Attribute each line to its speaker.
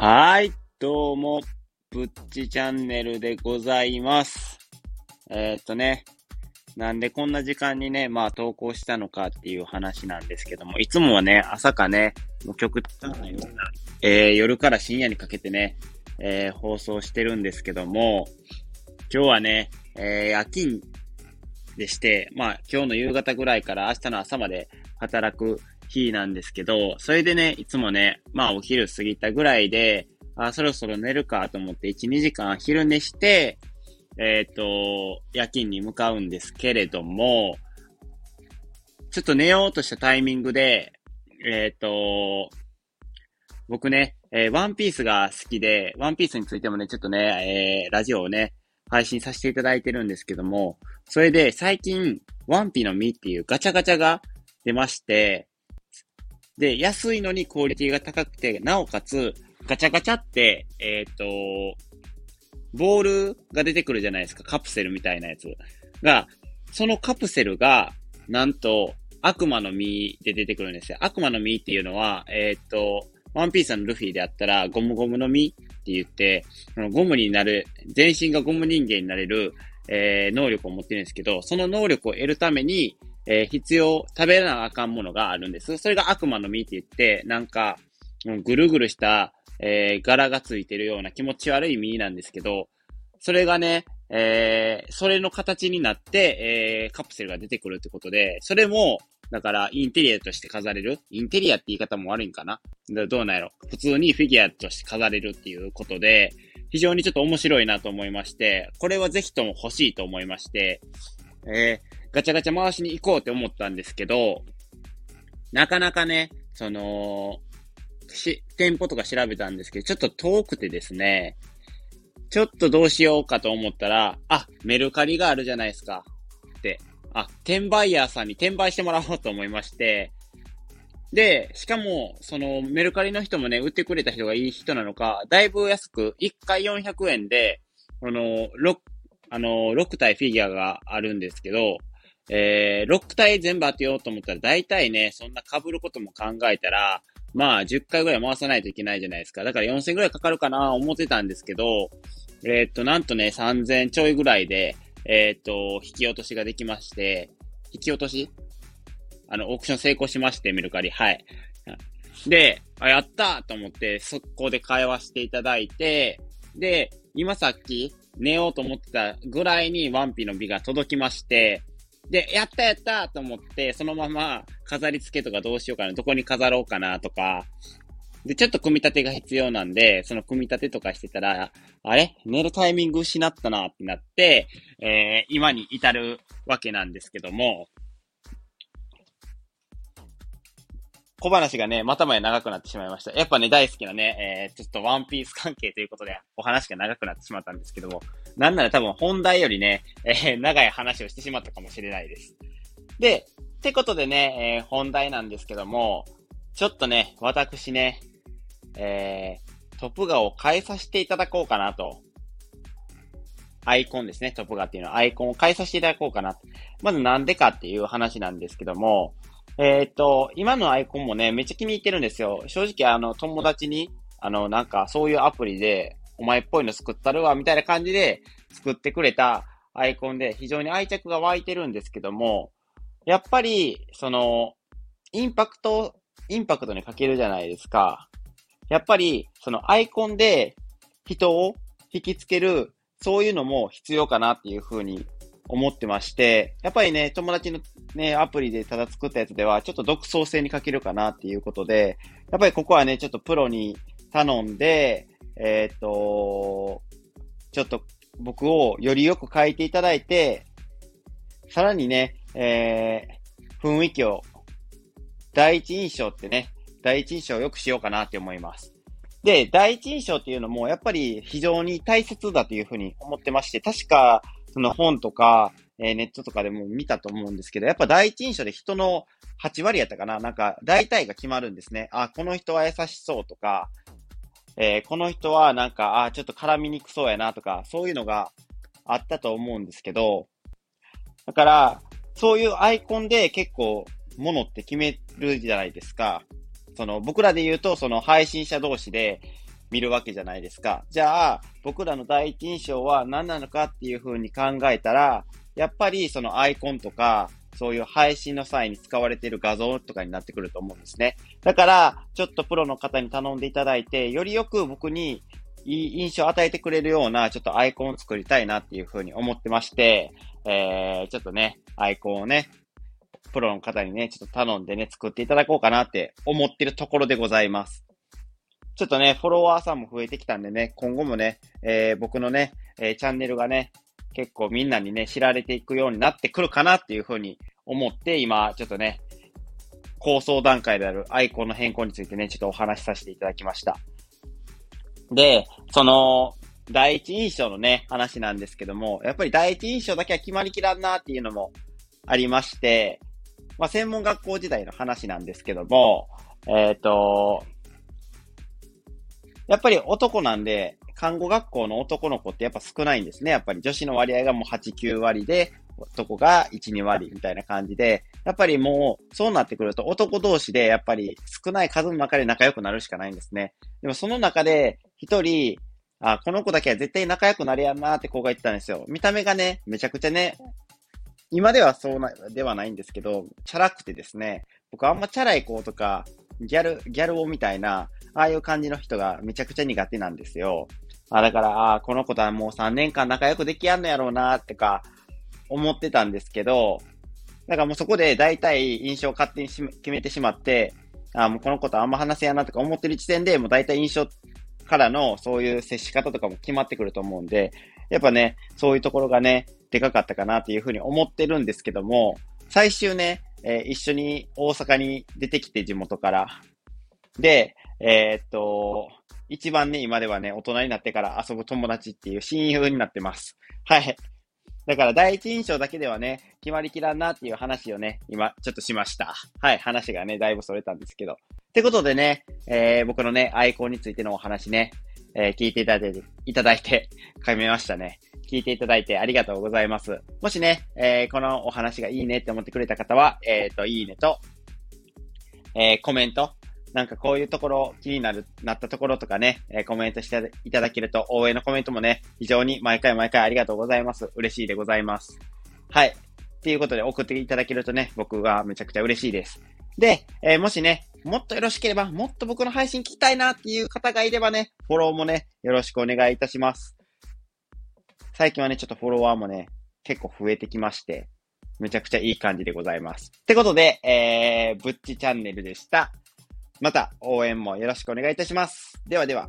Speaker 1: はい、どうも、ぶっちチャンネルでございます。えー、っとね、なんでこんな時間にね、まあ投稿したのかっていう話なんですけども、いつもはね、朝かね、もう極端な夜な、えー、夜から深夜にかけてね、えー、放送してるんですけども、今日はね、えー、夜勤でして、まあ今日の夕方ぐらいから明日の朝まで働く日なんですけど、それでね、いつもね、まあお昼過ぎたぐらいで、あ、そろそろ寝るかと思って1、2時間昼寝して、えっ、ー、と、夜勤に向かうんですけれども、ちょっと寝ようとしたタイミングで、えっ、ー、と、僕ね、えー、ワンピースが好きで、ワンピースについてもね、ちょっとね、えー、ラジオをね、配信させていただいてるんですけども、それで最近、ワンピの実っていうガチャガチャが出まして、で、安いのにクオリティが高くて、なおかつ、ガチャガチャって、えっ、ー、と、ボールが出てくるじゃないですか。カプセルみたいなやつ。が、そのカプセルが、なんと、悪魔の実で出てくるんですよ。悪魔の実っていうのは、えっ、ー、と、ワンピースのルフィであったら、ゴムゴムの実って言って、そのゴムになる、全身がゴム人間になれる、えー、能力を持ってるんですけど、その能力を得るために、えー、必要、食べなあかんものがあるんです。それが悪魔の実って言って、なんか、ぐるぐるした、えー、柄がついてるような気持ち悪い実なんですけど、それがね、えー、それの形になって、えー、カプセルが出てくるってことで、それも、だから、インテリアとして飾れる？インテリアって言い方も悪いんかな？どうなんやろ？普通にフィギュアとして飾れるっていうことで、非常にちょっと面白いなと思いまして、これはぜひとも欲しいと思いまして、えー、ガチャガチャ回しに行こうって思ったんですけど、なかなかね、その、し、店舗とか調べたんですけど、ちょっと遠くてですね、ちょっとどうしようかと思ったら、あ、メルカリがあるじゃないですか。って、あ、転売ヤーさんに転売してもらおうと思いまして、で、しかも、その、メルカリの人もね、売ってくれた人がいい人なのか、だいぶ安く、1回400円で、この、6、あの、6体フィギュアがあるんですけど、えー、6体全部当てようと思ったら、大体ね、そんな被ることも考えたら、まあ、10回ぐらい回さないといけないじゃないですか。だから4000ぐらいかかるかな思ってたんですけど、えー、っと、なんとね、3000ちょいぐらいで、えー、っと、引き落としができまして、引き落とし？あの、オークション成功しまして、メルカリ。はい。で、あ、やったと思って、速攻で会話していただいて、で、今さっき寝ようと思ってたぐらいにワンピの美が届きまして、で、やったやったと思って、そのまま飾り付けとかどうしようかな、どこに飾ろうかなとか、で、ちょっと組み立てが必要なんで、その組み立てとかしてたら、あれ？寝るタイミング失ったなってなって、えー、今に至るわけなんですけども、小話がね、またまで長くなってしまいました。やっぱね、大好きなね、えー、ちょっとワンピース関係ということで、お話が長くなってしまったんですけども、なんなら多分本題よりね、えー、長い話をしてしまったかもしれないです。で、ってことでね、えー、本題なんですけども、ちょっとね、私ね、えー、トップガを変えさせていただこうかなと。アイコンですね、トップガっていうのはアイコンを変えさせていただこうかな。まずなんでかっていう話なんですけども、えー、と、今のアイコンもね、めっちゃ気に入ってるんですよ。正直、あの、友達に、あの、なんか、そういうアプリで、お前っぽいの作ったるわ、みたいな感じで作ってくれたアイコンで、非常に愛着が湧いてるんですけども、やっぱり、その、インパクト、インパクトにかけるじゃないですか。やっぱり、そのアイコンで人を引きつける、そういうのも必要かなっていうふうに思ってまして、やっぱりね、友達のね、アプリでただ作ったやつでは、ちょっと独創性に欠けるかなっていうことで、やっぱりここはね、ちょっとプロに頼んで、えっ、と、ちょっと僕をよりよく書いていただいて、さらにね、えー、雰囲気を、第一印象ってね、第一印象を良くしようかなって思います。で、第一印象っていうのも、やっぱり非常に大切だというふうに思ってまして、確か、その本とか、えー、ネットとかでも見たと思うんですけど、やっぱ第一印象で人の8割やったかななんか、大体が決まるんですね。あ、この人は優しそうとか、えー、この人はなんか、あ、ちょっと絡みにくそうやなとか、そういうのがあったと思うんですけど、だから、そういうアイコンで結構、ものって決めるじゃないですか。その、僕らで言うと、その配信者同士で、見るわけじゃないですか。じゃあ、僕らの第一印象は何なのかっていう風に考えたら、やっぱりそのアイコンとか、そういう配信の際に使われている画像とかになってくると思うんですね。だから、ちょっとプロの方に頼んでいただいて、よりよく僕にいい印象を与えてくれるような、ちょっとアイコンを作りたいなっていう風に思ってまして、えー、ちょっとね、アイコンをね、プロの方にね、ちょっと頼んでね、作っていただこうかなって思ってるところでございます。ちょっとね、フォロワーさんも増えてきたんでね、今後もね、えー、僕のね、えー、チャンネルがね、結構みんなにね、知られていくようになってくるかなっていうふうに思って、今、ちょっとね、構想段階であるアイコンの変更についてね、ちょっとお話しさせていただきました。で、その、第一印象のね、話なんですけども、やっぱり第一印象だけは決まりきらんなっていうのもありまして、まあ、専門学校時代の話なんですけども、えっ、ー、と、やっぱり男なんで、看護学校の男の子ってやっぱ少ないんですね。やっぱり女子の割合がもう8、9割で、男が1、2割みたいな感じで、やっぱりもうそうなってくると男同士でやっぱり少ない数の中で仲良くなるしかないんですね。でもその中で一人、あ、この子だけは絶対仲良くなれやんなって子が言ってたんですよ。見た目がね、めちゃくちゃね、今ではそうな、ではないんですけど、チャラくてですね、僕あんまチャラい子とか、ギャル、ギャル男みたいな、ああいう感じの人がめちゃくちゃ苦手なんですよ。あだから、あこの子とはもう3年間仲良くできやんのやろうな、ってか、思ってたんですけど、だからもうそこで大体印象を勝手に決めてしまって、あもうこの子とあんま話せやなとか思ってる時点で、もう大体印象からのそういう接し方とかも決まってくると思うんで、やっぱね、そういうところがね、でかかったかなっていうふうに思ってるんですけども、最終ね、えー、一緒に大阪に出てきて地元から。で、えー、っと、一番ね、今ではね、大人になってから遊ぶ友達っていう親友になってます。はい。だから第一印象だけではね、決まりきらんなっていう話をね、今ちょっとしました。はい、話がね、だいぶそれたんですけど。ってことでね、えー、僕のね、アイコンについてのお話ね、えー、聞いていただいて、いただいて、噛みましたね。聞いていただいてありがとうございます。もしね、えー、このお話がいいねって思ってくれた方は、えっ、ー、と、いいねと、えー、コメント、なんかこういうところ気になる、なったところとかね、え、コメントしていただけると、応援のコメントもね、非常に毎回毎回ありがとうございます。嬉しいでございます。はい。っていうことで送っていただけるとね、僕がめちゃくちゃ嬉しいです。で、えー、もしね、もっとよろしければ、もっと僕の配信聞きたいなっていう方がいればね、フォローもね、よろしくお願いいたします。最近はね、ちょっとフォロワーもね、結構増えてきまして、めちゃくちゃいい感じでございます。ってことで、えー、ぶっちチャンネルでした。また応援もよろしくお願いいたします。ではでは。